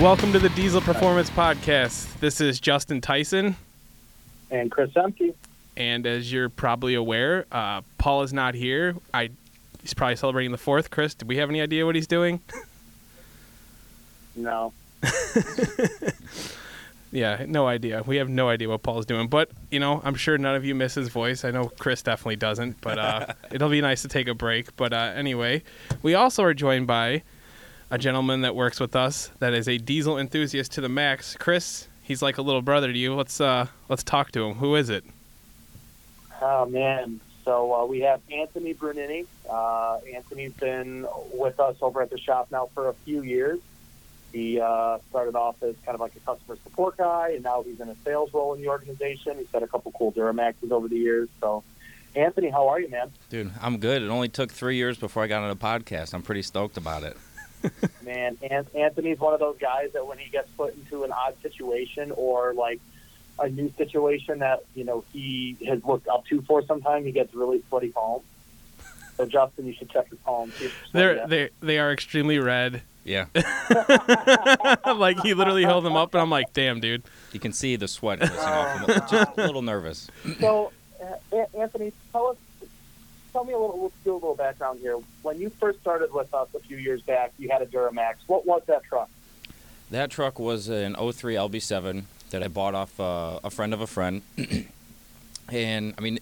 Welcome to the Diesel Performance Podcast. This is Justin Tyson, and Chris Emke. and as you're probably aware, uh, Paul is not here. I he's probably celebrating the fourth. Chris, do we have any idea what he's doing? No, Yeah, no idea. We have no idea what Paul's doing, but you know, I'm sure none of you miss his voice. I know Chris definitely doesn't, but uh, it'll be nice to take a break. But uh, anyway, we also are joined by a gentleman that works with us that is a diesel enthusiast to the max. Chris, he's like a little brother to you. Let's uh, let's talk to him. Who is it? oh man. So uh, we have Anthony Brunini. Uh, Anthony's been with us over at the shop now for a few years. He uh, started off as kind of like a customer support guy, and now he's in a sales role in the organization. He's had a couple cool Duramaxes over the years. So, Anthony, how are you, man? Dude, I'm good. It only took three years before I got on a podcast. I'm pretty stoked about it. Man, An- Anthony's one of those guys that when he gets put into an odd situation or like a new situation that you know he has looked up to for some time, he gets really sweaty palms. So Justin, you should check his palms. see They're they they are extremely red. Yeah, like he literally held them up, and I'm like, damn, dude. you can see the sweat glistening off. Just a little nervous. So, uh, Anthony, tell us, tell me a little, we'll do a little background here. When you first started with us a few years back, you had a Duramax. What was that truck? That truck was an 03 LB7 that I bought off uh, a friend of a friend. and, I mean,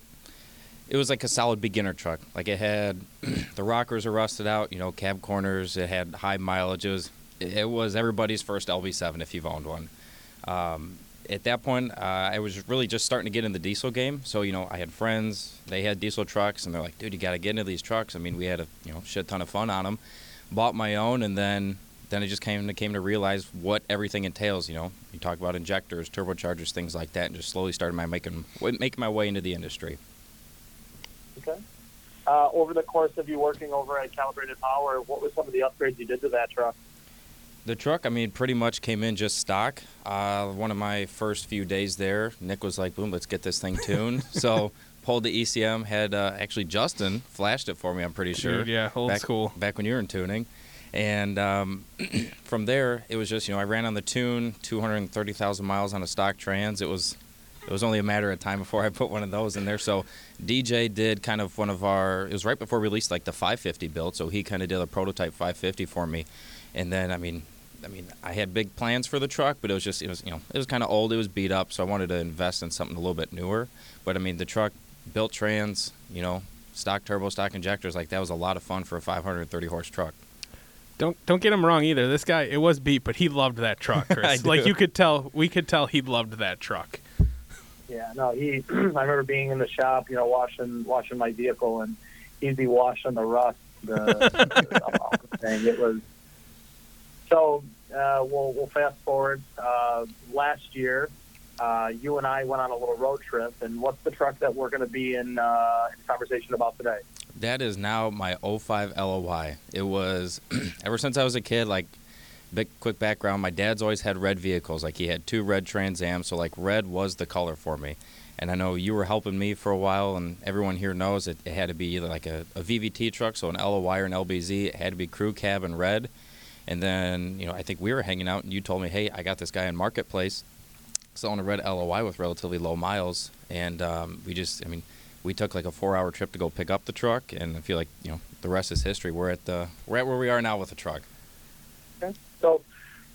it was like a solid beginner truck. Like, it had the rockers are rusted out, you know, cab corners. It had high mileages. It was, it was everybody's first LB7 if you've owned one. Um, at that point, uh, I was really just starting to get in the diesel game. So, you know, I had friends, they had diesel trucks, and they're like, dude, you got to get into these trucks. I mean, we had a you know shit ton of fun on them. Bought my own, and then then I just came to came to realize what everything entails. You know, you talk about injectors, turbochargers, things like that, and just slowly started my making making my way into the industry. Okay. Uh, over the course of you working over at Calibrated Power, what were some of the upgrades you did to that truck? The truck, I mean, pretty much came in just stock. Uh, one of my first few days there, Nick was like, "Boom, let's get this thing tuned." so pulled the ECM. Had uh, actually Justin flashed it for me. I'm pretty sure. Dude, yeah, old back, school. Back when you were in tuning, and um, from there it was just you know I ran on the tune, 230,000 miles on a stock trans. It was it was only a matter of time before I put one of those in there. So DJ did kind of one of our. It was right before we released like the 550 build, so he kind of did a prototype 550 for me, and then I mean. I mean, I had big plans for the truck, but it was just, it was, you know, it was kind of old. It was beat up, so I wanted to invest in something a little bit newer. But I mean, the truck built trans, you know, stock turbo, stock injectors, like that was a lot of fun for a 530 horse truck. Don't don't get him wrong either. This guy, it was beat, but he loved that truck, I Chris. do. like you could tell, we could tell he loved that truck. Yeah, no, he. I remember being in the shop, you know, washing washing my vehicle, and he'd be washing the rust. The thing. It was. So uh, we'll we'll fast forward. Uh, last year, uh, you and I went on a little road trip, and what's the truck that we're going to be in, uh, in conversation about today? That is now my 05 LOY. It was ever since I was a kid. Like, big quick background. My dad's always had red vehicles. Like he had two red Trans Ams, so like red was the color for me. And I know you were helping me for a while, and everyone here knows it, it had to be either like a, a VVT truck, so an LOY or an LBZ. It had to be crew cab and red. And then you know I think we were hanging out, and you told me, hey, I got this guy in Marketplace selling a red LOY with relatively low miles, and um, we just, I mean, we took like a four-hour trip to go pick up the truck, and I feel like you know the rest is history. We're at the we're at where we are now with the truck. Okay. So,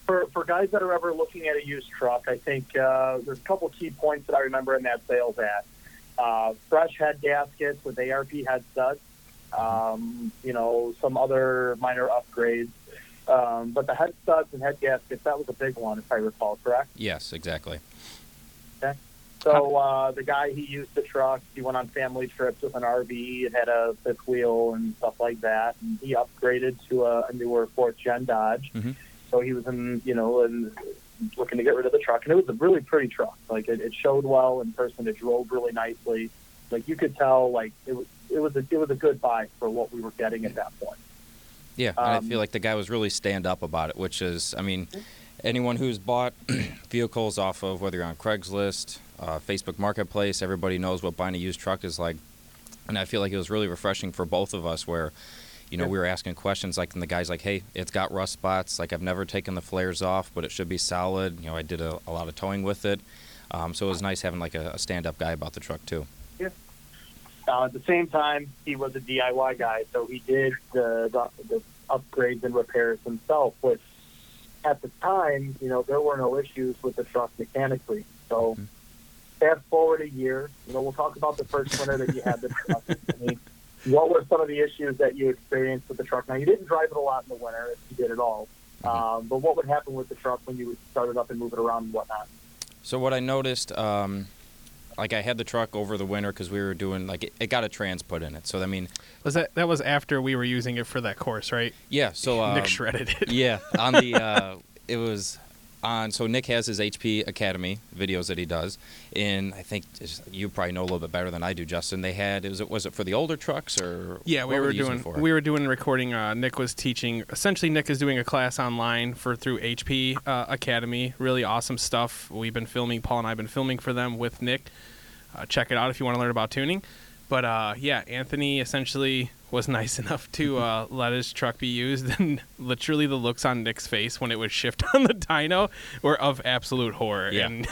for for guys that are ever looking at a used truck, I think uh, there's a couple key points that I remember in that sales ad. Uh, fresh head gaskets with ARP head studs. Um, you know, some other minor upgrades. Um, but the head studs and head gaskets, that was a big one, if I recall, correct? Yes, exactly. Okay. So uh, the guy he used the truck. He went on family trips with an RV. It had a fifth wheel and stuff like that. And he upgraded to a, a newer fourth gen Dodge. Mhm. So he was in, you know, and looking to get rid of the truck. And it was a really pretty truck. Like it, it showed well in person. It drove really nicely. Like you could tell, like it was, it was a, it was a good buy for what we were getting at that point. Yeah, and I Um, feel like the guy was really stand up about it, which is, I mean, anyone who's bought vehicles off of whether you're on Craigslist, uh, Facebook Marketplace, everybody knows what buying a used truck is like. And I feel like it was really refreshing for both of us where, you know, Yeah. we were asking questions like, and the guy's like, hey, it's got rust spots. Like, I've never taken the flares off, but it should be solid. You know, I did a, a lot of towing with it. Um, so it was nice having like a, a stand up guy about the truck, too. Uh, at the same time, he was a DIY guy, so he did the, the upgrades and repairs himself. Which, at the time, you know, there were no issues with the truck mechanically. So, Mhm. fast forward a year, you know, we'll talk about the first winter that you had the truck. I mean, what were some of the issues that you experienced with the truck? Now, you didn't drive it a lot in the winter, if you did at all. Um, but what would happen with the truck when you would start it up and move it around and whatnot? So what I noticed, um, like I had the truck over the winter because we were doing like it, it got a trans put in it. So I mean, Was that that was after we were using it for that course, right? yeah. So um, Nick shredded it. yeah, on the uh, it was on. So Nick has his HP Academy videos that he does, and I think you probably know a little bit better than I do, Justin. They had was it was it for the older trucks or Yeah, we what were they doing we were doing recording. Uh, Nick was teaching. Essentially, Nick is doing a class online for through HP uh, Academy. Really awesome stuff. We've been filming. Paul and I've been filming for them with Nick. Uh, check it out if you want to learn about tuning. But uh, yeah, Anthony essentially was nice enough to uh, let his truck be used, and literally the looks on Nick's face when it would shift on the dyno were of absolute horror. Yeah. And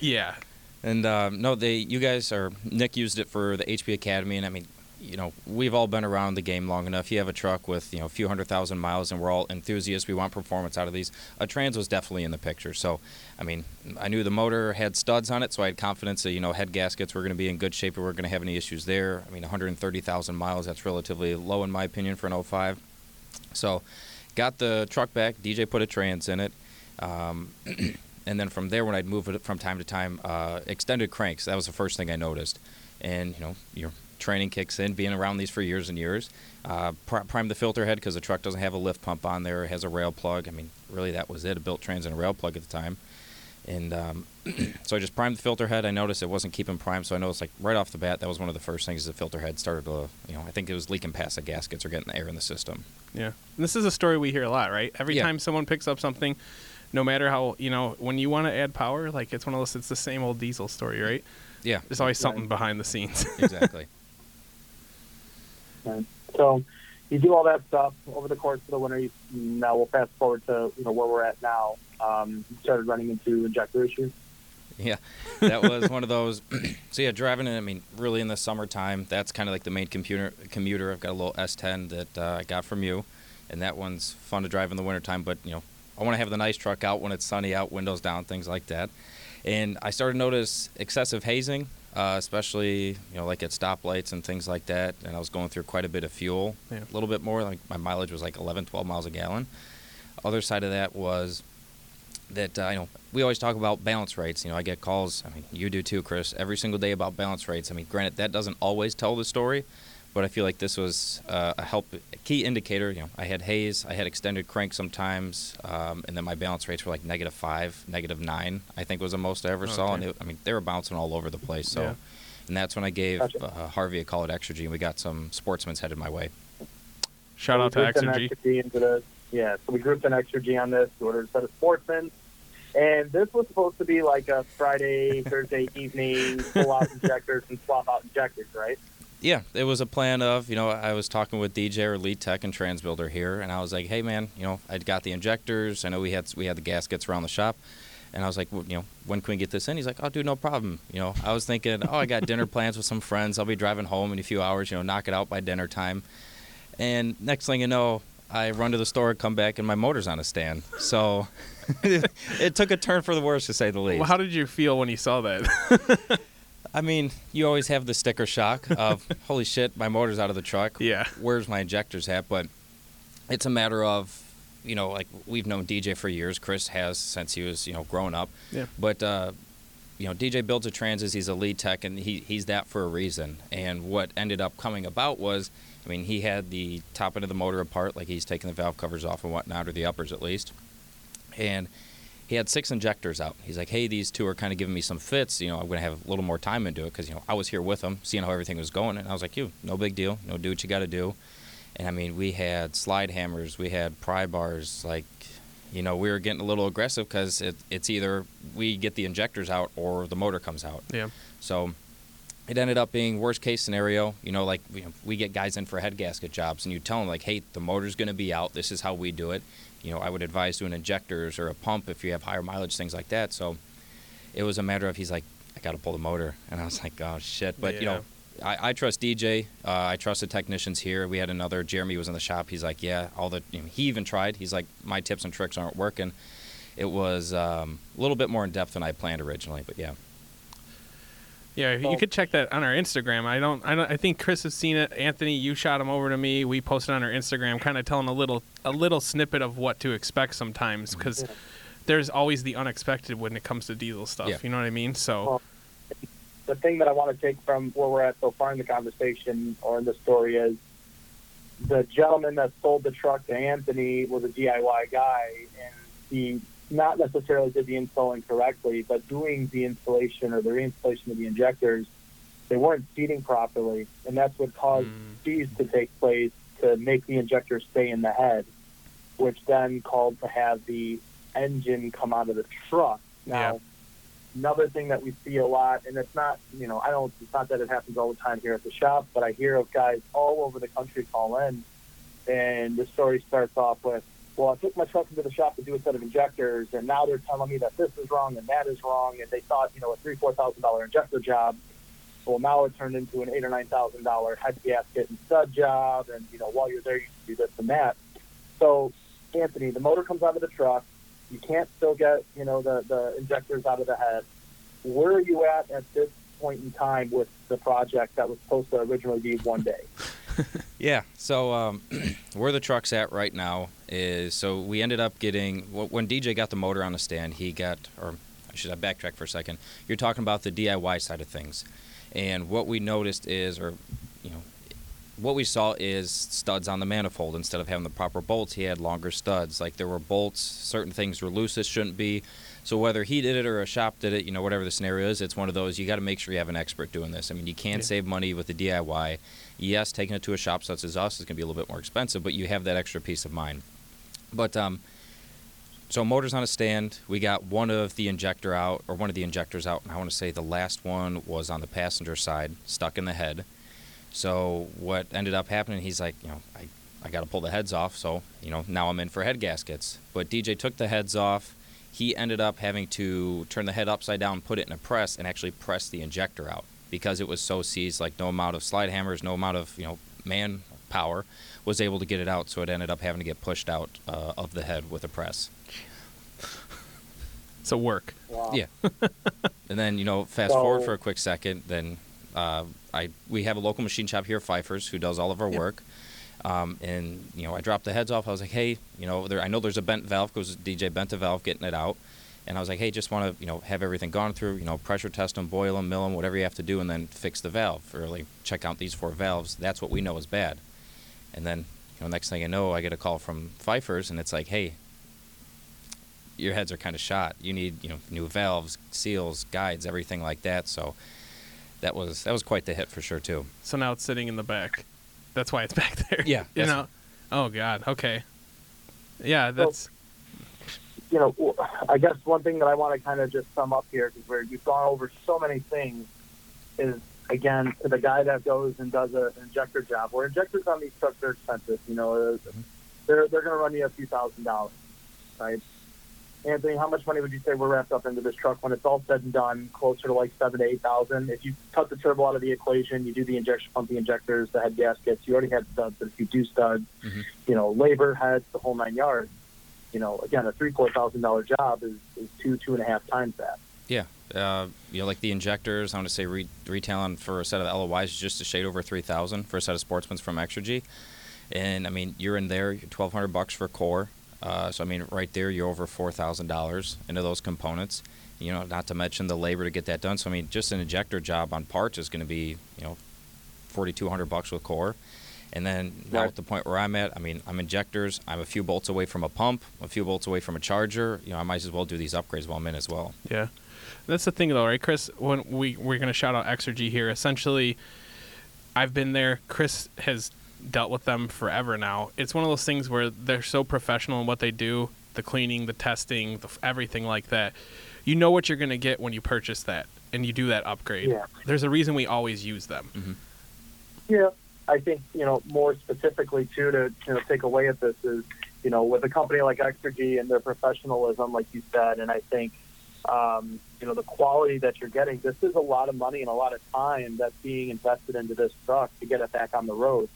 yeah, And um, no, they you guys are Nick used it for the HP Academy, and I mean, you know, we've all been around the game long enough. You have a truck with you know a few hundred thousand miles, and we're all enthusiasts. We want performance out of these. A trans was definitely in the picture. So, I mean, I knew the motor had studs on it, so I had confidence that you know head gaskets were going to be in good shape. and We weren't going to have any issues there. I mean, 130,000 miles. That's relatively low in my opinion for an 05. So, got the truck back. DJ put a trans in it. Um, and then from there, when I'd move it from time to time, uh, extended cranks. That was the first thing I noticed. And you know, your training kicks in, being around these for years and years. Uh, prime the filter head because the truck doesn't have a lift pump on there. It has a rail plug. I mean, really, that was it. A built trans and a rail plug at the time. And um, so I just primed the filter head. I noticed it wasn't keeping prime, so I noticed like right off the bat that was one of the first things. The filter head started to, you know, I think it was leaking past the gaskets or getting the air in the system. Yeah. And this is a story we hear a lot, right? Every Yeah. time someone picks up something, no matter how, you know, when you want to add power, like it's one of those, it's the same old diesel story, right? Yeah, There's always Right. something behind the scenes. exactly. Right. So you do all that stuff over the course of the winter. You, now we'll fast forward to you know where we're at now. Um, started running into injector issues. Yeah, that was one of those. so yeah, driving in. I mean, really in the summertime, that's kind of like the main computer commuter. I've got a little S10 that uh, I got from you, and that one's fun to drive in the wintertime. But you know, I want to have the nice truck out when it's sunny out, windows down, things like that. And I started to notice excessive hazing, uh, especially you know like at stoplights and things like that. And I was going through quite a bit of fuel, Yeah. a little bit more. Like my mileage was like 11, 12 miles a gallon. Other side of that was that uh, you know we always talk about balance rates. You know, I get calls. I mean, you do too, Chris, every single day about balance rates. I mean, granted, that doesn't always tell the story, but I feel like this was uh, a help a key indicator. You know, I had haze, I had extended crank sometimes, um, and then my balance rates were like negative five, negative nine. I think was the most I ever saw, and it, I mean they were bouncing all over the place. So, Yeah. and that's when I gave Gotcha. uh, Harvey a call at Exergy, and we got some sportsmen's headed my way. Shout So out we to an Exergy. Exergy into the yeah. So we grouped an Exergy on this. We ordered a set of sportsmen. And this was supposed to be like a Friday, Thursday evening, pull out injectors and swap out injectors, right? Yeah, it was a plan of, you know, I was talking with DJ or lead tech and transbuilder here, and I was like, hey man, you know, I'd got the injectors. I know we had we had the gaskets around the shop, and I was like, well, you know, when can we get this in? He's like, oh, dude, no problem. You know, I was thinking, oh, I got dinner plans with some friends. I'll be driving home in a few hours. You know, knock it out by dinner time. And next thing you know, I run to the store, come back, and my motor's on a stand. So it took a turn for the worse, to say the least. Well, how did you feel when you saw that? I mean, you always have the sticker shock of, holy shit, my motor's out of the truck. yeah. Where's my injectors at? But it's a matter of, you know, like we've known DJ for years. Chris has since he was, you know, growing up. Yeah. But, uh, you know, DJ builds a Transit. He's a lead tech, and he, he's that for a reason. And what ended up coming about was, I mean, he had the top end of the motor apart, like he's taking the valve covers off and whatnot, or the uppers at least. And he had six injectors out. He's like, hey, these two are kind of giving me some fits. You know, I'm going to have a little more time into it because, you know, I was here with him, seeing how everything was going. And I was like, you, no big deal. You know, do what you got to do. And I mean, we had slide hammers, we had pry bars. Like, you know, we were getting a little aggressive because it, it's either we get the injectors out or the motor comes out. Yeah. So it ended up being worst case scenario. You know, like we, we get guys in for head gasket jobs, and you tell them like, hey, the motor's going to be out. This is how we do it. You know, I would advise doing injectors or a pump if you have higher mileage, things like that. So it was a matter of he's like, I got to pull the motor, and I was like, oh shit. But you know, I, I trust DJ. Uh, I trust the technicians here. We had another Jeremy was in the shop. He's like, yeah, all the. You know, he even tried. He's like, my tips and tricks aren't working. It was um, a little bit more in depth than I planned originally, but yeah. Yeah, you could check that on our Instagram. I don't, I don't, I think Chris has seen it. Anthony, you shot him over to me. We posted on our Instagram, kind of telling a little, a little snippet of what to expect sometimes, mm-hmm. because Yeah. there's always the unexpected when it comes to diesel stuff. Yeah. You know what I mean? So, Well, the thing that I want to take from where we're at so far in the conversation or in the story is the gentleman that sold the truck to Anthony was a DIY guy, and he not necessarily did the installing correctly, but doing the installation or the reinstallation of the injectors, they weren't seating properly, and that's what caused Mm. seize to take place to make the injector stay in the head, which then called to have the engine come out of the truck. Now, Yeah. another thing that we see a lot, and it's not, you know, I don't, it's not that it happens all the time here at the shop, but I hear of guys all over the country call in, and the story starts off with, well, I took my truck into the shop to do a set of injectors, and now they're telling me that this is wrong and that is wrong, and they thought, you know, a three, four thousand dollar injector job. Well, now it turned into an eight or nine thousand dollar head gasket and stud job, and you know, while you're there, you can do this and that. So, Anthony, the motor comes out of the truck. You can't still get, you know, the the injectors out of the head. Where are you at at this point in time with the project that was supposed to originally be one day? Yeah. So um, where the truck's at right now is so we ended up getting when DJ got the motor on the stand, he got or I should I backtrack for a second. You're talking about the DIY side of things, and what we noticed is, or you know, what we saw is studs on the manifold instead of having the proper bolts. He had longer studs. Like there were bolts, certain things were loose that shouldn't be. So whether he did it or a shop did it, you know, whatever the scenario is, it's one of those. You got to make sure you have an expert doing this. I mean, you can Yeah. save money with the DIY. Yes, taking it to a shop such as us is going to be a little bit more expensive, but you have that extra peace of mind. But um, so motors on a stand. We got one of the injector out, or one of the injectors out. And I want to say the last one was on the passenger side, stuck in the head. So what ended up happening? He's like, you know, I, I got to pull the heads off. So you know, now I'm in for head gaskets. But DJ took the heads off. He ended up having to turn the head upside down, put it in a press, and actually press the injector out because it was so seized. Like no amount of slide hammers, no amount of you know man power was able to get it out. So it ended up having to get pushed out uh, of the head with a press. so work. Wow. Yeah. and then you know, fast So- forward for a quick second. Then uh, I we have a local machine shop here, Pfeiffer's, who does all of our Yeah. work. Um, and you know, I dropped the heads off. I was like, hey, you know, there, I know there's a bent valve because DJ bent a valve getting it out. And I was like, hey, just want to you know have everything gone through. You know, pressure test them, boil them, mill them, whatever you have to do, and then fix the valve. Or like check out these four valves. That's what we know is bad. And then you know, next thing I know, I get a call from Pfeiffer's, and it's like, hey, your heads are kind of shot. You need you know new valves, seals, guides, everything like that. So that was that was quite the hit for sure too. So now it's sitting in the back. That's why it's back there. Yeah, You know. Oh God. Okay. Yeah, that's you know, I guess one thing that I want to kind of just sum up here because we're we've gone over so many things is again to the guy that goes and does a, an injector job. Where injectors on these trucks are expensive. You know, uh, they're they're going to run you a few thousand dollars, right? Anthony, how much money would you say we're wrapped up into this truck when it's all said and done? Closer to like seven to eight thousand. If you cut the turbo out of the equation, you do the injection pump, the injectors, the head gaskets. You already had studs, but if you do studs, Mhm. you know, labor, heads, the whole nine yards. You know, again, a three four thousand dollar job is, is two two and a half times that. Yeah, uh, you know, like the injectors. I want to say re- retailing for a set of LOYs is just a shade over three thousand for a set of Sportsmans from Exergy, and I mean you're in there twelve hundred bucks for core. Uh, so I mean, right there you're over four thousand dollars into those components. You know, not to mention the labor to get that done. So I mean, just an injector job on parts is going to be you know forty two hundred bucks with core. And then now Right. at the point where I'm at, I mean, I'm injectors. I'm a few bolts away from a pump, a few bolts away from a charger. You know, I might as well do these upgrades while I'm in as well. Yeah, that's the thing though, right, Chris? When we we're gonna shout out Exergy here, essentially, I've been there. Chris has dealt with them forever now. It's one of those things where they're so professional in what they do, the cleaning, the testing, the, everything like that. You know what you're gonna get when you purchase that, and you do that upgrade. Yeah. There's a reason we always use them. Mm-hmm. Yeah, I think you know more specifically too to you know take away at this is you know with a company like Exergy and their professionalism, like you said, and I think um, you know the quality that you're getting. This is a lot of money and a lot of time that's being invested into this truck to get it back on the road.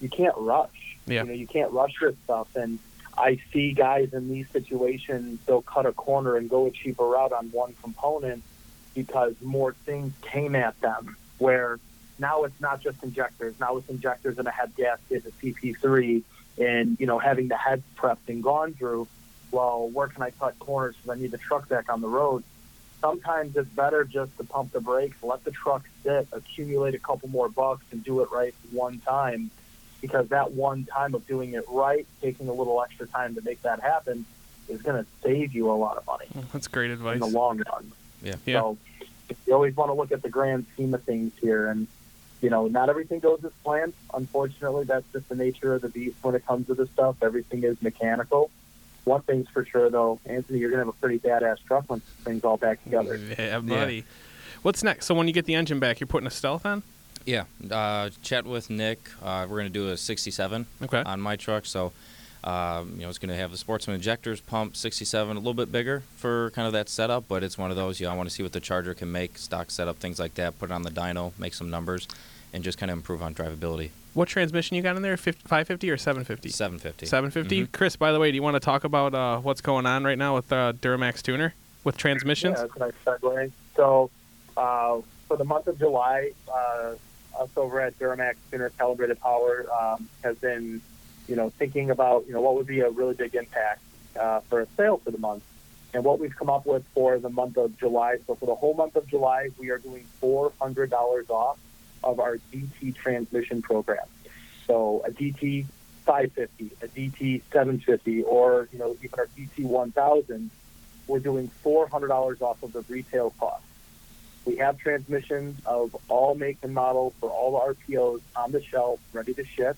You can't rush. Yeah. You know you can't rush this stuff, and I see guys in these situations they'll cut a corner and go a cheaper route on one component because more things came at them where now it's not just injectors. Now it's injectors and a head gasket, a CP3, and you know having the head prepped and gone through. Well, where can I cut corners because I need the truck back on the road? Sometimes it's better just to pump the brakes, let the truck sit, accumulate a couple more bucks, and do it right one time. Because that one time of doing it right, taking a little extra time to make that happen, is going to save you a lot of money That's great advice. in the long run. Yeah. Yeah. So you always want to look at the grand scheme of things here, and you know, not everything goes as planned. Unfortunately, that's just the nature of the beast when it comes to this stuff. Everything is mechanical. One thing's for sure, though, Anthony, you're gonna have a pretty badass truck when things all back together. Yeah, buddy. What's next? So when you get the engine back, you're putting a stealth on? Yeah, uh, chat with Nick. Uh, we're gonna do a 67 Okay. on my truck, so um, you know it's gonna have the Sportsman injectors, pump 67, a little bit bigger for kind of that setup, but it's one of those. You know, I want to see what the Charger can make, stock setup, things like that. Put it on the dyno, make some numbers, and just kind of improve on drivability. What transmission you got in there? 50, 550 or 750? 750. 750. Mhm. Chris, by the way, do you want to talk about uh, what's going on right now with uh, Duramax Tuner with transmissions? Yeah, that's a nice segue. So, uh, for the month of July, uh, us over at Duramax Tuner Calibrated Power um, has been, you know, thinking about, you know, what would be a really big impact uh, for a sale for the month. And what we've come up with for the month of July, so for the whole month of July, we are doing $400 off of our DT transmission program. So a DT 550, a DT 750, or, you know, even our DT 1000 we're doing $400 off of the retail cost. We have transmissions of all make and model for all the RPOs on the shelf, ready to ship.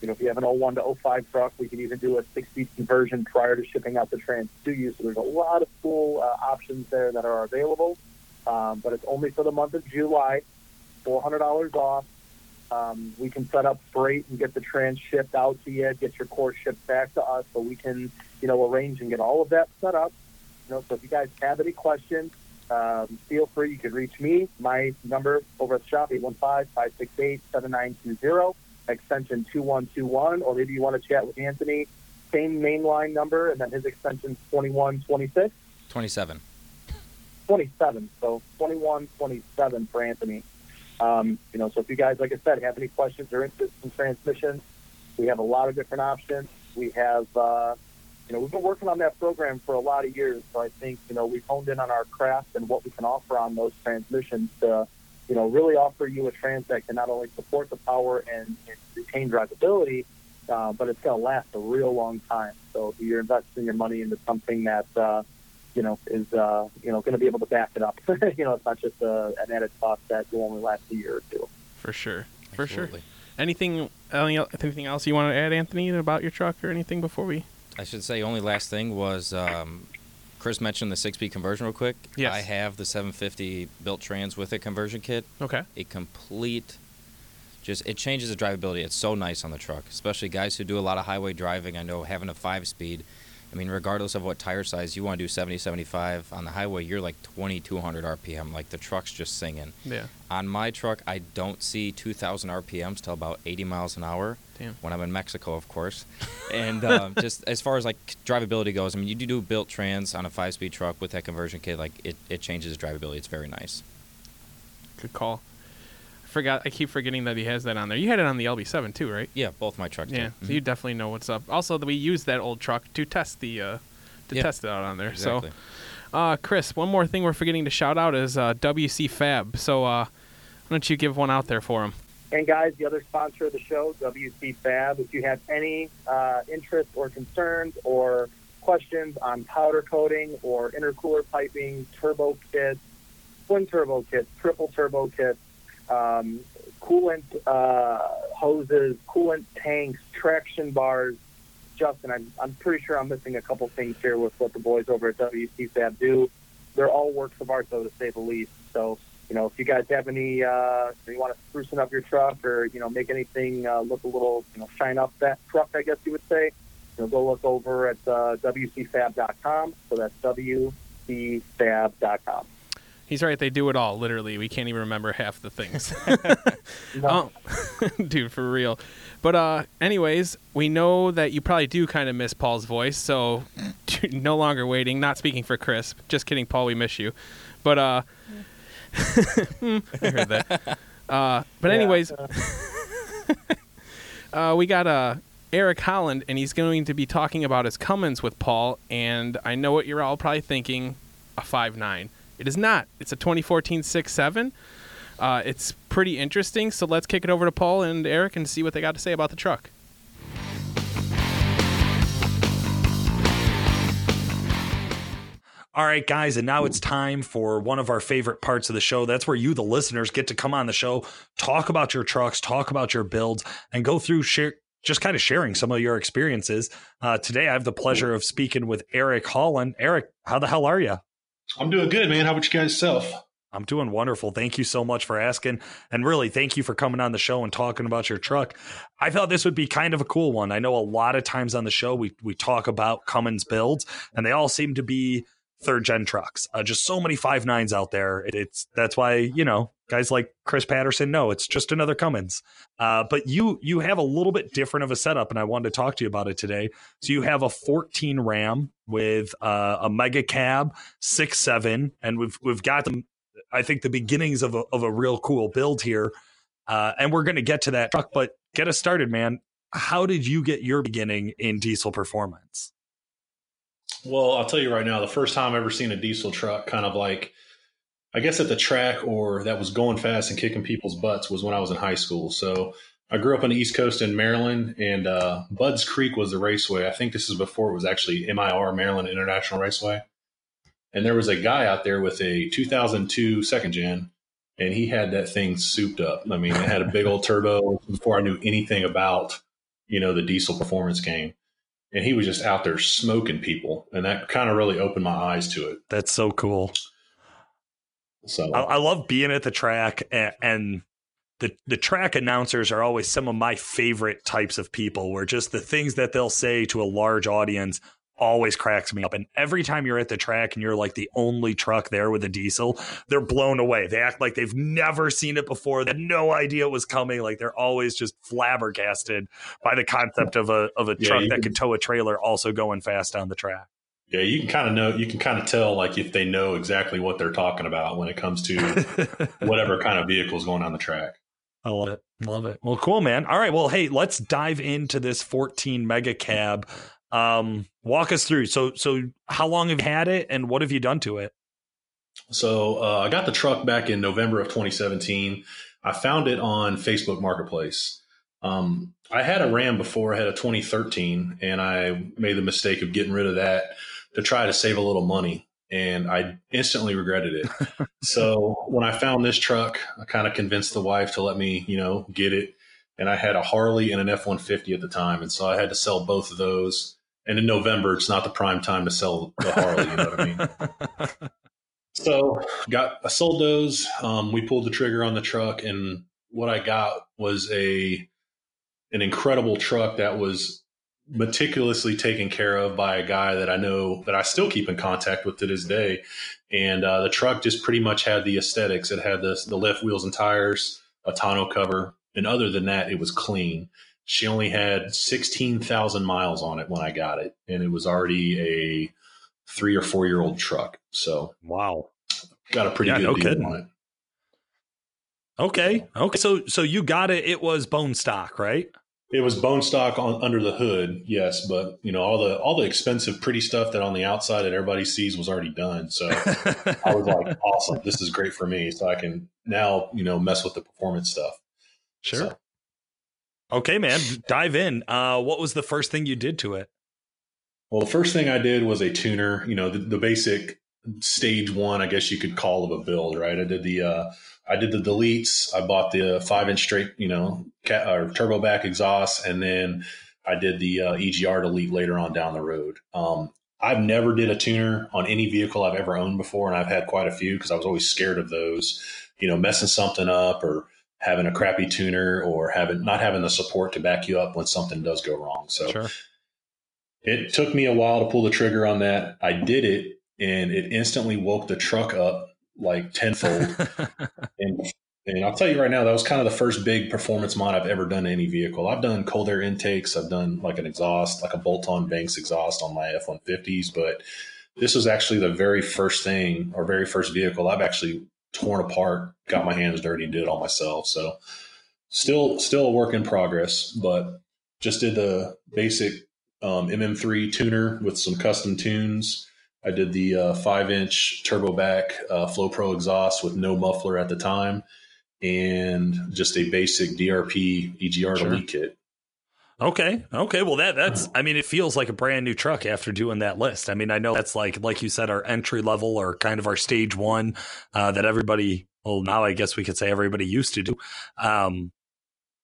You know, if you have an 01 to 05 truck, we can even do a six-speed conversion prior to shipping out the trans to you. So there's a lot of cool uh, options there that are available. Um, but it's only for the month of July, $400 off. Um, we can set up freight and get the trans shipped out to you, get your core shipped back to us, so we can, you know, arrange and get all of that set up. You know, so if you guys have any questions, um, feel free. You can reach me. My number over at the shop, 815-568-7920, extension 2121, or maybe you want to chat with Anthony, same main line number, and then his extension 2126. 27. 27. So 2127 for Anthony. Um, you know, so if you guys, like I said, have any questions or interest in transmissions, we have a lot of different options. We have, uh, you know, we've been working on that program for a lot of years. So I think, you know, we've honed in on our craft and what we can offer on those transmissions to, you know, really offer you a trans that can not only support the power and, and retain drivability, uh, but it's going to last a real long time. So you're investing your money into something that, uh, you know, is uh, you know going to be able to back it up. you know, it's not just a, an added cost that will only last a year or two. For sure. For sure. Anything, anything else you want to add, Anthony, about your truck or anything before we? I should say only last thing was um, Chris mentioned the six speed conversion real quick. Yes. I have the 750 built trans with a conversion kit. Okay. A complete, just it changes the drivability. It's so nice on the truck, especially guys who do a lot of highway driving. I know having a five speed. I mean, regardless of what tire size you want to do, 70, 75 on the highway, you're like 2200 RPM. Like the truck's just singing. Yeah. On my truck, I don't see 2,000 RPMs till about 80 miles an hour. Damn. When I'm in Mexico, of course. And um, just as far as like drivability goes, I mean, you do built trans on a five-speed truck with that conversion kit, like it, it changes drivability. It's very nice. Good call. I forgot. I keep forgetting that he has that on there. You had it on the LB7 too, right? Yeah, both my trucks. do. Yeah. So Mhm. you definitely know what's up. Also, we used that old truck to test the, uh, to Yeah. test it out on there. exactly. So, uh, Chris, one more thing we're forgetting to shout out is uh, WC Fab. So, uh, why don't you give one out there for him? And guys, the other sponsor of the show, WC Fab. If you have any uh, interest or concerns or questions on powder coating or intercooler piping, turbo kits, twin turbo kits, triple turbo kits, um, coolant uh, hoses, coolant tanks, traction bars. Justin, I'm, I'm pretty sure I'm missing a couple things here with what the boys over at WC Fab do. They're all works of art, though, to say the least. So, you know, if you guys have any, uh, you want to sprucing up your truck or you know make anything uh, look a little, you know, shine up that truck, I guess you would say. You know, go look over at uh, wcfab.com. So that's wcfab.com. He's right. They do it all. Literally, we can't even remember half the things. Oh, dude, for real. But uh, anyways, we know that you probably do kind of miss Paul's voice, so no longer waiting. Not speaking for Chris. Just kidding, Paul. We miss you. But uh, I heard that. Uh, but anyways, uh, we got uh, Eric Holland, and he's going to be talking about his Cummins with Paul. And I know what you're all probably thinking: a five nine. It is not. It's a 2014 6.7. Uh, it's pretty interesting. So let's kick it over to Paul and Eric and see what they got to say about the truck. All right, guys, and now it's time for one of our favorite parts of the show. That's where you, the listeners, get to come on the show, talk about your trucks, talk about your builds, and go through share just kind of sharing some of your experiences. Uh, today, I have the pleasure of speaking with Eric Holland. Eric, how the hell are you? I'm doing good, man. How about you guys self? I'm doing wonderful. Thank you so much for asking. And really, thank you for coming on the show and talking about your truck. I thought this would be kind of a cool one. I know a lot of times on the show we we talk about Cummins builds, and they all seem to be third gen trucks. Uh, just so many five nines out there. It, it's that's why you know guys like Chris Patterson. No, it's just another Cummins. Uh, but you you have a little bit different of a setup, and I wanted to talk to you about it today. So you have a 14 Ram with uh, a mega cab six seven, and we've we've got them. I think the beginnings of a of a real cool build here, uh, and we're going to get to that truck. But get us started, man. How did you get your beginning in diesel performance? Well, I'll tell you right now, the first time I've ever seen a diesel truck kind of like, I guess at the track or that was going fast and kicking people's butts was when I was in high school. So I grew up on the East Coast in Maryland, and uh, Budds Creek was the raceway. I think this is before it was actually MIR, Maryland International Raceway. And there was a guy out there with a 2002 second gen, and he had that thing souped up. I mean, it had a big old turbo before I knew anything about, you know, the diesel performance game. And he was just out there smoking people, and that kind of really opened my eyes to it. That's so cool. So I, I love being at the track, and, and the the track announcers are always some of my favorite types of people. Where just the things that they'll say to a large audience always cracks me up. And every time you're at the track and you're like the only truck there with a diesel, they're blown away. They act like they've never seen it before. They had no idea it was coming. Like they're always just flabbergasted by the concept of a of a Yeah, truck that can- can tow a trailer also going fast on the track. Yeah, you can kind of know, you can kind of tell like if they know exactly what they're talking about when it comes to whatever kind of vehicle is going on the track. I love it. Love it. Well, cool, man. All right. Well, hey, let's dive into this 14 mega cab. Um, walk us through. So, so how long have you had it, and what have you done to it? So uh, I got the truck back in November of 2017. I found it on Facebook Marketplace. Um, I had a Ram before. I had a 2013, and I made the mistake of getting rid of that to try to save a little money, and I instantly regretted it. so when I found this truck, I kind of convinced the wife to let me, you know, get it. And I had a Harley and an F-150 at the time, and so I had to sell both of those. And in November, it's not the prime time to sell the Harley. You know what I mean? So got I sold those. Um, we pulled the trigger on the truck, and what I got was a an incredible truck that was meticulously taken care of by a guy that I know that I still keep in contact with to this day. And uh, the truck just pretty much had the aesthetics. It had the the lift wheels and tires, a tonneau cover, and other than that, it was clean. She only had sixteen thousand miles on it when I got it, and it was already a three or four year old truck. So wow. got a pretty Yeah, good no deal kidding. on it. Okay. Okay. So, so you got it. It was bone stock, right? It was bone stock on under the hood, yes, but you know all the all the expensive, pretty stuff that on the outside that everybody sees was already done. So I was like, awesome, this is great for me, so I can now you know mess with the performance stuff. sure. So, Okay, man. Dive in. Uh, what was the first thing you did to it? well, the first thing I did was a tuner. You know, the, the basic stage one, I guess you could call of a build, right? I did the uh, I did the deletes. I bought the five inch straight, you know, cat, or turbo back exhaust, and then I did the uh, EGR delete later on down the road. Um, I've never did a tuner on any vehicle I've ever owned before, and I've had quite a few because I was always scared of those, you know, messing something up or having a crappy tuner or having not having the support to back you up when something does go wrong. So Sure. it took me a while to pull the trigger on that. I did it, and it instantly woke the truck up like tenfold. and and I'll tell you right now, that was kind of the first big performance mod I've ever done to any vehicle. I've done cold air intakes, I've done like an exhaust, like a bolt-on Banks exhaust on my F-150s, but this was actually the very first thing or very first vehicle I've actually torn apart, got my hands dirty, and did it all myself. So still still a work in progress, but just did the basic um, MM3 tuner with some custom tunes. I did the uh, five inch turbo back uh, Flow Pro exhaust with no muffler at the time, and just a basic DRP EGR Sure. delete kit. Okay. Okay. Well, that that's. I mean, it feels like a brand new truck after doing that list. I mean, I know that's like like you said, our entry level or kind of our stage one uh, that everybody. Well, now I guess we could say everybody used to do. Um,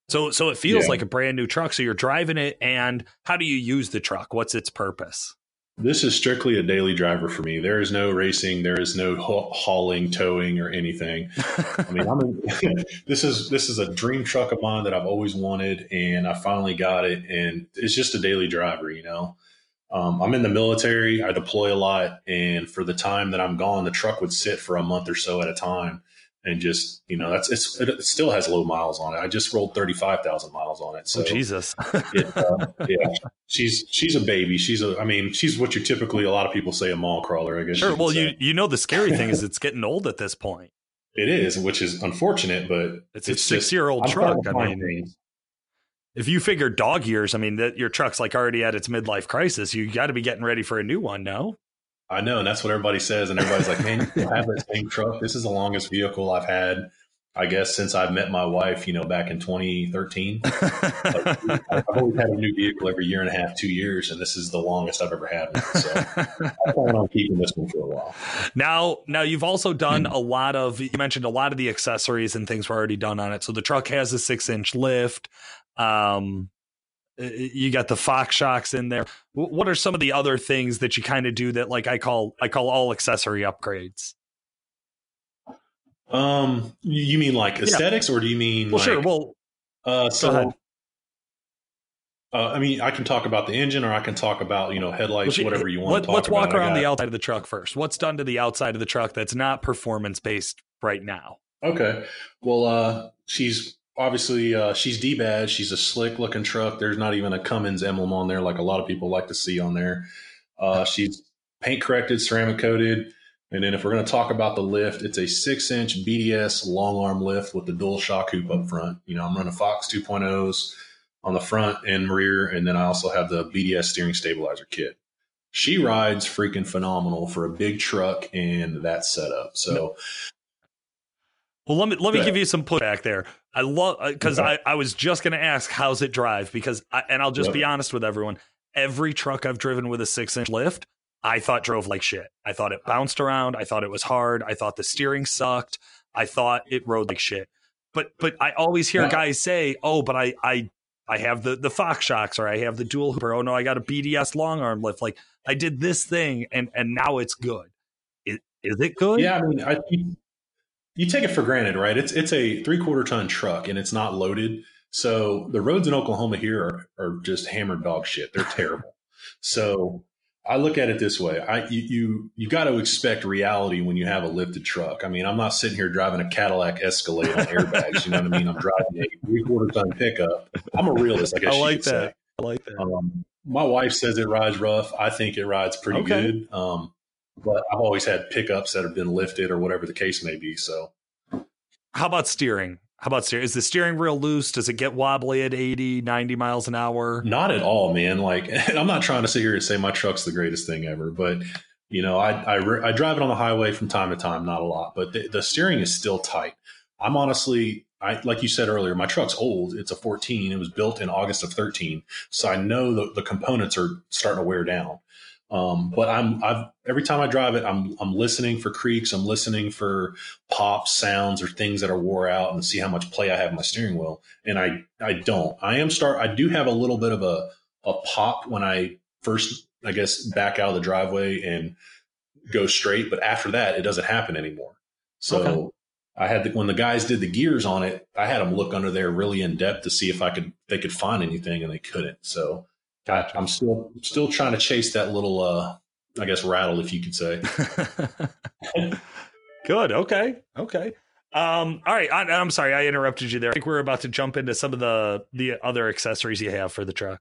so so it feels Yeah. like a brand new truck. So you're driving it, and how do you use the truck? What's its purpose? This is strictly a daily driver for me. There is no racing, there is no hauling, towing, or anything. I mean, this is this is a dream truck of mine that I've always wanted, and I finally got it. And it's just a daily driver, you know. Um, I'm in the military. I deploy a lot, and for the time that I'm gone, the truck would sit for a month or so at a time, and just you know, that's it's, it still has low miles on it. I just rolled thirty five thousand miles on it. So oh Jesus! it, uh, yeah, she's she's a baby. She's a. I mean, she's what you typically a lot of people say a mall crawler. I guess. sure. could Well, say. you you know the scary thing is it's getting old at this point. it is, which is unfortunate, but It's a six year old truck. I mean, things. if you figure dog years, I mean that your truck's like already at its midlife crisis. You got to be getting ready for a new one. No. I know, and that's what everybody says, and everybody's like, "Man, you have that same truck. This is the longest vehicle I've had, I guess, since I've met my wife. You know, back in 2013. Like, I've always had a new vehicle every year and a half, two years, and this is the longest I've ever had one. So I plan on keeping this one for a while. Now, now you've also done a lot of. You mentioned a lot of the accessories and things were already done on it. So the truck has a six inch lift. Um, you got the Fox shocks in there. What are some of the other things that you kind of do that, like I call, I call all accessory upgrades? Um, you mean like aesthetics, or do you mean Well, like, sure. Well, Uh, so, uh, I mean, I can talk about the engine, or I can talk about you know headlights, Well, whatever you want. Let, to talk let's walk about. Around the outside of the truck first. What's done to the outside of the truck that's not performance based right now? Okay, well, uh, she's obviously uh, she's D badge. She's a slick looking truck. There's not even a Cummins emblem on there, like a lot of people like to see on there. Uh, she's paint corrected, ceramic coated. And then if we're going to talk about the lift, it's a six inch BDS long arm lift with the dual shock hoop up front. You know, I'm running Fox 2.0s on the front and rear, and then I also have the BDS steering stabilizer kit. She rides freaking phenomenal for a big truck and that setup. So Well, let me let me give you some pushback there. I love uh, because Okay. I, I was just going to ask how's it drive because I, and I'll just Yep. be honest with everyone. Every truck I've driven with a six inch lift, I thought drove like shit. I thought it bounced around. I thought it was hard. I thought the steering sucked. I thought it rode like shit. But but I always hear Yeah. guys say, "Oh, but I I I have the the Fox shocks or I have the dual hooper. Oh no, I got a BDS long arm lift. Like I did this thing and and now it's good. Is, is it good? Yeah, I mean, I, you take it for granted, right? It's it's a three quarter ton truck and it's not loaded. So the roads in Oklahoma here are, are just hammered dog shit. They're terrible. So I look at it this way: I you you, you got to expect reality when you have a lifted truck. I mean, I'm not sitting here driving a Cadillac Escalade on airbags. You know what I mean? I'm driving a three quarter ton pickup. I'm a realist, I guess. I like could say. that. I like that. Um, my wife says it rides rough. I think it rides pretty Okay. good. Um, but I've always had pickups that have been lifted or whatever the case may be. So How about steering? How about steering? Is the steering real loose? Does it get wobbly at 80, 90 miles an hour? not at all, man. Like I'm not trying to sit here and say my truck's the greatest thing ever, but you know, I I, I drive it on the highway from time to time, not a lot, but the, the steering is still tight. I'm honestly, I like you said earlier, my truck's old. It's a 14. It was built in August of 13, so I know the, the components are starting to wear down. Um, but I'm I've every time I drive it, I'm I'm listening for creaks, I'm listening for pops, sounds, or things that are wore out, and see how much play I have in my steering wheel. And I I don't. I am start. I do have a little bit of a a pop when I first I guess, back out of the driveway and go straight. But after that, it doesn't happen anymore. So Okay. I had the, when the guys did the gears on it, I had them look under there really in depth to see if I could they could find anything, and they couldn't. So Gotcha. I'm still still trying to chase that little, uh, I guess, rattle, if you could say. Good. Okay. Okay. Um, all right. I, I'm sorry I interrupted you there. I think we're about to jump into some of the the other accessories you have for the truck.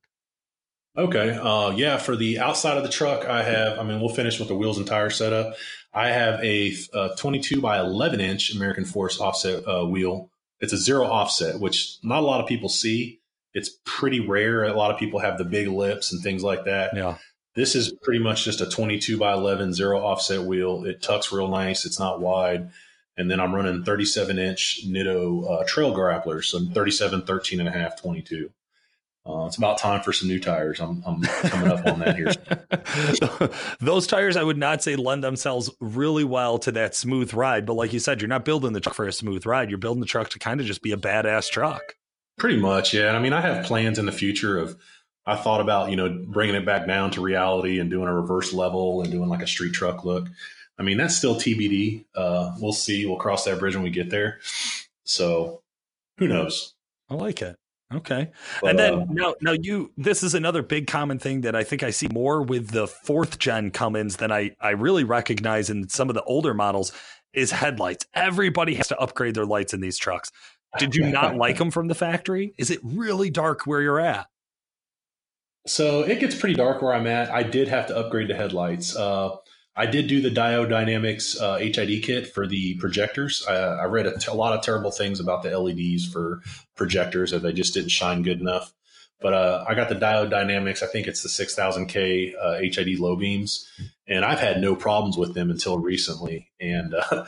Okay. Uh, yeah, for the outside of the truck, I have, I mean, we'll finish with the wheels and tire setup. I have a, uh 22 by 11 inch American Force offset uh, wheel. It's a zero offset, which not a lot of people see. It's pretty rare. A lot of people have the big lips and things like that. Yeah. This is pretty much just a 22 by 11 zero offset wheel. It tucks real nice. It's not wide. And then I'm running 37 inch Nitto uh, trail grapplers. So 37, 13 and a half, 22. Uh, it's about time for some new tires. I'm, I'm coming up on that here. Those tires, I would not say lend themselves really well to that smooth ride. But like you said, you're not building the truck for a smooth ride. You're building the truck to kind of just be a badass truck. Pretty much, yeah. I mean, I have plans in the future of. I thought about you know bringing it back down to reality and doing a reverse level and doing like a street truck look. I mean, that's still TBD. Uh, we'll see. We'll cross that bridge when we get there. So, who knows? I like it. Okay. But, and then uh, now, now you. This is another big common thing that I think I see more with the fourth gen Cummins than I I really recognize in some of the older models is headlights. Everybody has to upgrade their lights in these trucks. Did you not like them from the factory? Is it really dark where you're at? So it gets pretty dark where I'm at. I did have to upgrade the headlights. Uh, I did do the Diode Dynamics uh, HID kit for the projectors. I, I read a, t- a lot of terrible things about the LEDs for projectors that they just didn't shine good enough. But uh, I got the Diode Dynamics. I think it's the 6000K uh, HID low beams, and I've had no problems with them until recently. And uh,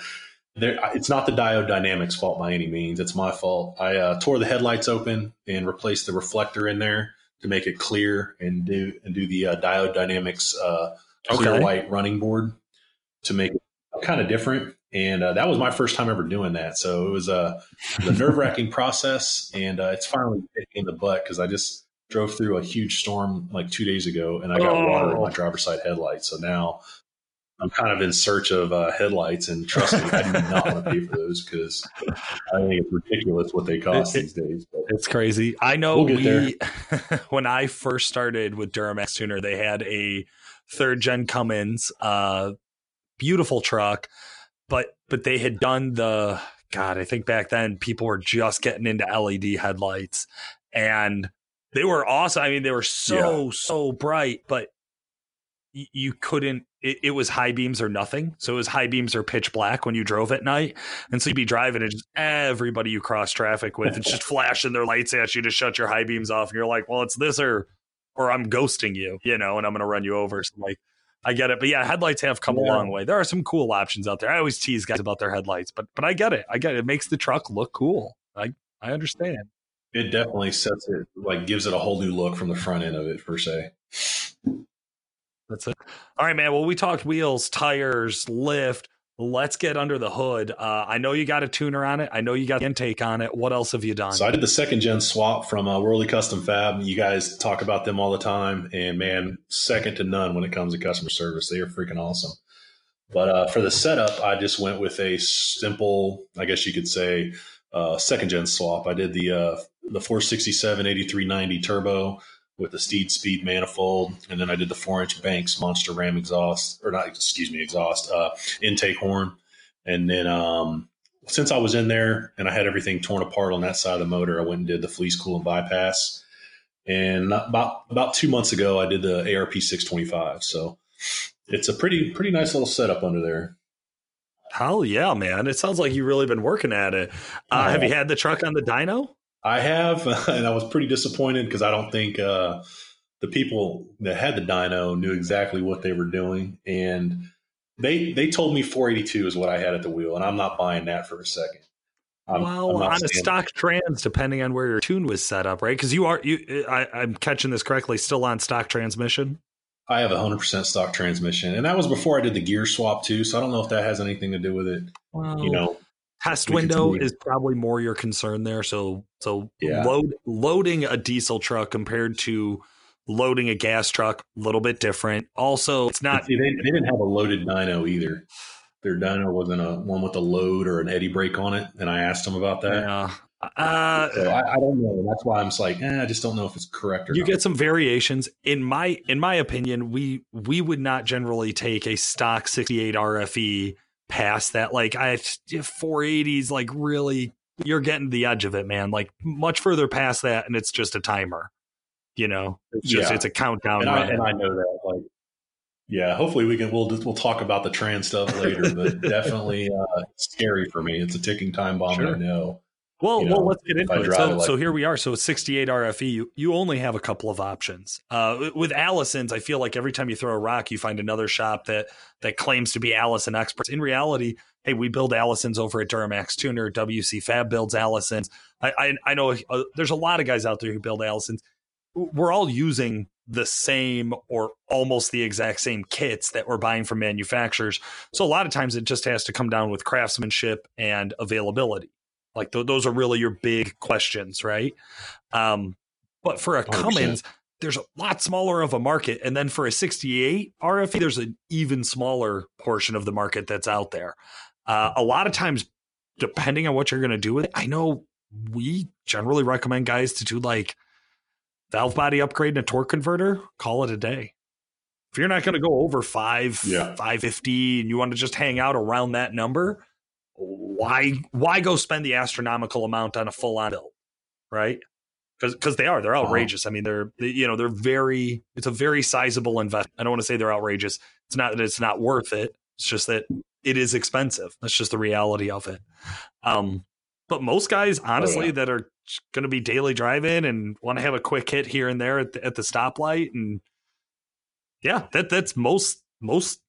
there, it's not the Diode Dynamics fault by any means. It's my fault. I uh, tore the headlights open and replaced the reflector in there to make it clear and do and do the uh, Diode Dynamics uh, clear Okay. white running board to make it kind of different. And uh, that was my first time ever doing that. So it was uh, a nerve wracking process, and uh, it's finally in the butt because I just drove through a huge storm like two days ago, and I got water in Oh. my driver's side headlights. So now I'm kind of in search of uh, headlights, and trust me, I do not want to pay for those because I think it's ridiculous what they cost It- these days. But It's crazy. I know We'll we when I first started with Duramax Tuner, they had a third gen Cummins, uh beautiful truck, but but they had done the God, I think back then people were just getting into LED headlights and they were awesome. I mean, they were so, so bright, but you couldn't it, it was high beams or nothing so it was high beams or pitch black when you drove at night and so you'd be driving and just everybody you cross traffic with it's just flashing their lights at you to shut your high beams off and you're like well it's this or or i'm ghosting you you know and i'm gonna run you over so like I get it, but yeah, headlights have come a long way. There are some cool options out there. I always tease guys about their headlights, but but I get it. I get it. It makes the truck look cool. I I understand. it definitely sets it like gives it a whole new look from the front end of it per se. That's it. All right, man. Well, we talked wheels, tires, lift. Let's get under the hood. Uh, I know you got a tuner on it. I know you got intake on it. What else have you done? So I did the second gen swap from uh, Wehrli Custom Fab. You guys talk about them all the time, and man, second to none when it comes to customer service. They are freaking awesome. But uh, for the setup, I just went with a simple, I guess you could say, uh, second gen swap. I did the uh, the 467 8390 turbo with the Steed Speed manifold, and then I did the four inch Banks Monster Ram exhaust, or not, excuse me, exhaust uh, intake horn, and then um, since I was in there and I had everything torn apart on that side of the motor, I went and did the fleece coolant bypass. And about about two months ago, I did the ARP 625. So it's a pretty pretty nice little setup under there. Hell yeah, man! It sounds like you've really been working at it. Uh, Oh. have you had the truck on the dyno? I have, and I was pretty disappointed because I don't think uh, the people that had the dyno knew exactly what they were doing, and they they told me 482 is what I had at the wheel, and I'm not buying that for a second. I'm, well, I'm on a stock trans, depending on where your tune was set up, right? Because you are you. I, I'm catching this correctly. Still on stock transmission. I have a 100% stock transmission, and that was before I did the gear swap too. So I don't know if that has anything to do with it. You know, test we window is probably more your concern there. So so Yeah. load loading a diesel truck compared to loading a gas truck, a little bit different. Also, it's not. See, they, they didn't have a loaded dyno either. Their dyno wasn't a one with a load or an eddy brake on it, and I asked them about that. Yeah. Uh, So I, I don't know. That's why I'm just like, eh, I just don't know if it's correct or you not. get some variations in my in my opinion we we would not generally take a stock 68 rfe past that like i 480s like really you're getting the edge of it man like much further past that and it's just a timer you know it's just Yeah. it's a countdown and I, and I know that. Like, yeah, hopefully we can. We'll we'll talk about the trans stuff later, but definitely uh, scary for me. It's a ticking time bomb. Sure. I know. Well, you well, let's get into it. So, like- so here we are. So, 68 RFE, you, you only have a couple of options. Uh, with Allison's, I feel like every time you throw a rock, you find another shop that that claims to be Allison experts. In reality, hey, we build Allison's over at Duramax Tuner. WC Fab builds Allison's. I I, I know uh, there's a lot of guys out there who build Allison's. We're all using the same or almost the exact same kits that we're buying from manufacturers. So a lot of times it just has to come down with craftsmanship and availability. Like th- those are really your big questions, right? Um, but for a 100%. Cummins, there's a lot smaller of a market, and then for a 68 RFE, there's an even smaller portion of the market that's out there. Uh, a lot of times, depending on what you're going to do with it, I know we generally recommend guys to do like valve body upgrade and a torque converter. Call it a day. If you're not going to go over five, Yeah. 550, and you want to just hang out around that number, why why go spend the astronomical amount on a full on build, right? Because because they are they're Uh-huh. outrageous. I mean they're they, you know they're very it's a very sizable investment. I don't want to say they're outrageous. It's not that it's not worth it. It's just that it is expensive. That's just the reality of it. Um, but most guys, honestly, yeah. that are going to be daily driving and want to have a quick hit here and there at the, at the stoplight, and yeah, that that's most most.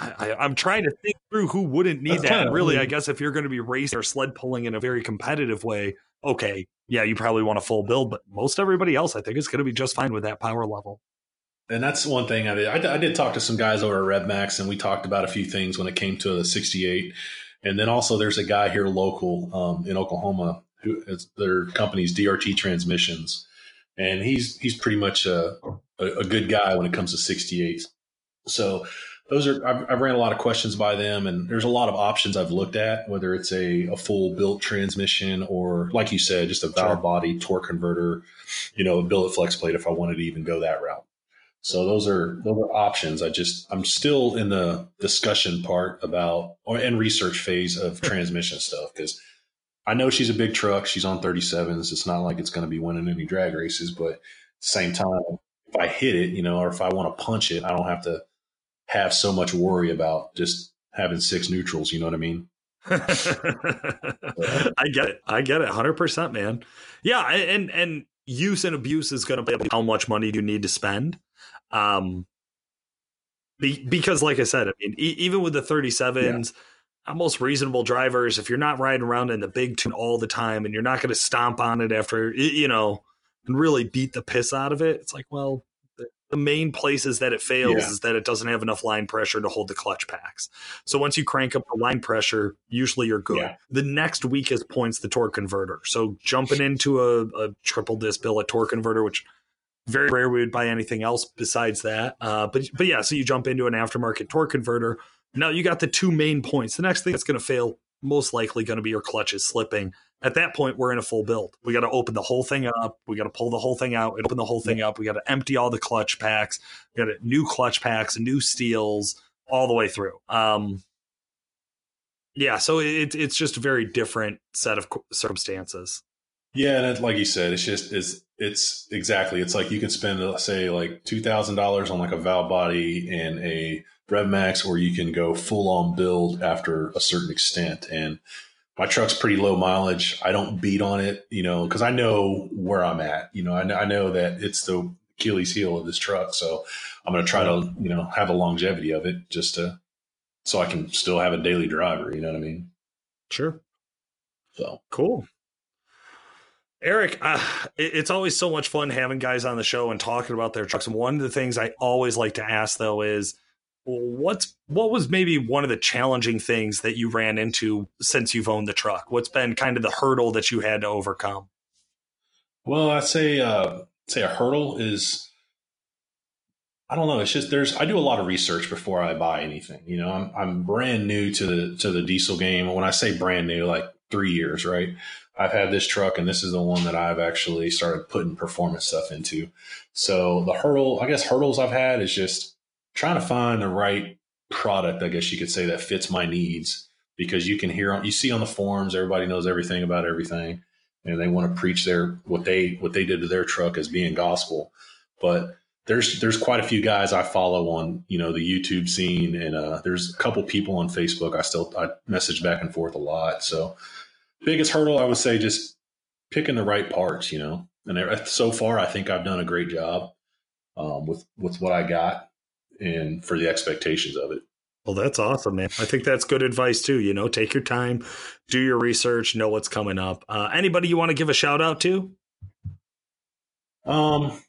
I, I, I'm trying to think through who wouldn't need That's that. kinda- really, I I guess if you're going to be racing or sled pulling in a very competitive way, okay, yeah, you probably want a full build. But most everybody else, I think, is going to be just fine with that power level. And that's one thing I did. I, did- I did talk to some guys over at RevMax, and we talked about a few things when it came to the 68. And then also, there's a guy here local um, in Oklahoma who is their company's DRT Transmissions, and he's he's pretty much a, a, a good guy when it comes to 68s. So those are I've, I've ran a lot of questions by them, and there's a lot of options I've looked at, whether it's a, a full built transmission or, like you said, just a valve Sure. body torque converter, you know, a billet flex plate if I wanted to even go that route. So those are those are options. I just I'm still in the discussion part about or and research phase of transmission stuff because I know she's a big truck. She's on 37s. It's not like it's going to be winning any drag races, but at the same time, if I hit it, you know, or if I want to punch it, I don't have to have so much worry about just having six neutrals. You know what I mean? I get it. I get it. Hundred percent, man. Yeah, and and use and abuse is going to play how much money do you need to spend. Um, be, because like I said, I mean, e- even with the thirty sevens, almost reasonable drivers, if you're not riding around in the big tune all the time and you're not going to stomp on it after you know and really beat the piss out of it, it's like, well. The- main places that it fails Yeah. is that it doesn't have enough line pressure to hold the clutch packs. So once you crank up the line pressure, usually you're good. Yeah. The next weakest point's the torque converter. So jumping into a, a triple disc bill, billet torque converter, which very rare we would buy anything else besides that. Uh, but but yeah, so you jump into an aftermarket torque converter. Now you got the two main points. The next thing that's going to fail, most likely going to be your clutches slipping. At that point, we're in a full build. We got to open the whole thing up. We got to pull the whole thing out and open the whole thing up. We got to empty all the clutch packs. We got new clutch packs, new steels, all the way through. Um, yeah, so it, it's just a very different set of circumstances. Yeah, and like you said, it's just it's it's exactly. It's like you can spend say like two thousand dollars on like a valve body and a RevMax, or you can go full on build after a certain extent. And my truck's pretty low mileage. I don't beat on it, you know, because I know where I'm at. You know, I know, I know that it's the Achilles heel of this truck, so I'm going to try to you know have a longevity of it just to so I can still have a daily driver. You know what I mean? Sure. So Cool. Eric, uh, it's always so much fun having guys on the show and talking about their trucks. And one of the things I always like to ask, though, is what's what was maybe one of the challenging things that you ran into since you've owned the truck? What's been kind of the hurdle that you had to overcome? Well, I say uh, say a hurdle is I don't know. It's just there's I do a lot of research before I buy anything. You know, I'm I'm brand new to the to the diesel game. When I say brand new, like three years, right? I've had this truck, and this is the one that I've actually started putting performance stuff into. So the hurdle, I guess, hurdles I've had is just trying to find the right product. I guess you could say that fits my needs because you can hear you see on the forums everybody knows everything about everything, and they want to preach their what they what they did to their truck as being gospel, but there's there's quite a few guys I follow on you know the YouTube scene, and uh, there's a couple people on Facebook I still I message back and forth a lot. So biggest hurdle I would say just picking the right parts, you know. And so far, I think I've done a great job um, with with what I got and for the expectations of it. Well, that's awesome, man. I think that's good advice too. You know, take your time, do your research, know what's coming up. Uh, anybody you want to give a shout out to? Um,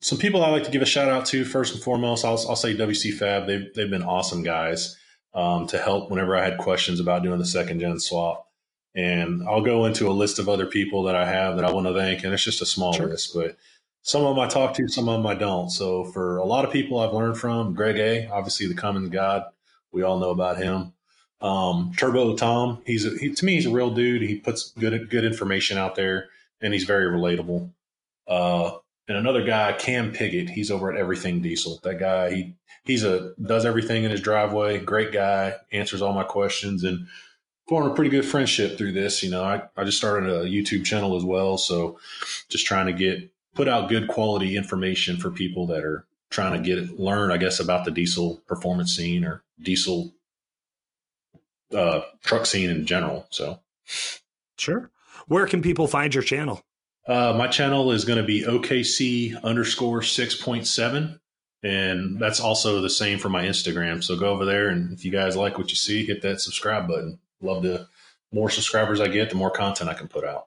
some people I like to give a shout out to first and foremost. I'll, I'll say WC Fab. They've they've been awesome guys um, to help whenever I had questions about doing the second gen swap. And I'll go into a list of other people that I have that I want to thank, and it's just a small sure. list, but some of them I talk to, some of them I don't. So for a lot of people I've learned from, Greg A, obviously the Cummins God, we all know about him. Um, Turbo Tom, he's a, he, to me he's a real dude. He puts good good information out there, and he's very relatable. Uh, and another guy, Cam Piggott, he's over at Everything Diesel. That guy, he he's a does everything in his driveway. Great guy, answers all my questions, and formed a pretty good friendship through this. You know, I, I just started a YouTube channel as well, so just trying to get put out good quality information for people that are trying to get learn, I guess, about the diesel performance scene or diesel uh, truck scene in general. So, sure. Where can people find your channel? Uh, my channel is going to be OKC underscore 6.7. And that's also the same for my Instagram. So go over there. And if you guys like what you see, hit that subscribe button. Love to, more subscribers I get, the more content I can put out.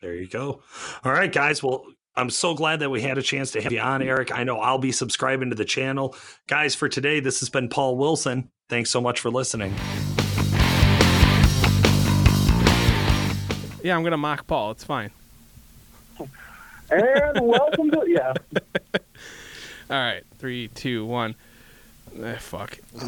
There you go. All right, guys. Well, I'm so glad that we had a chance to have you on, Eric. I know I'll be subscribing to the channel. Guys, for today, this has been Paul Wilson. Thanks so much for listening. Yeah, I'm going to mock Paul. It's fine and welcome to yeah. All right, three, two, one. Eh, fuck.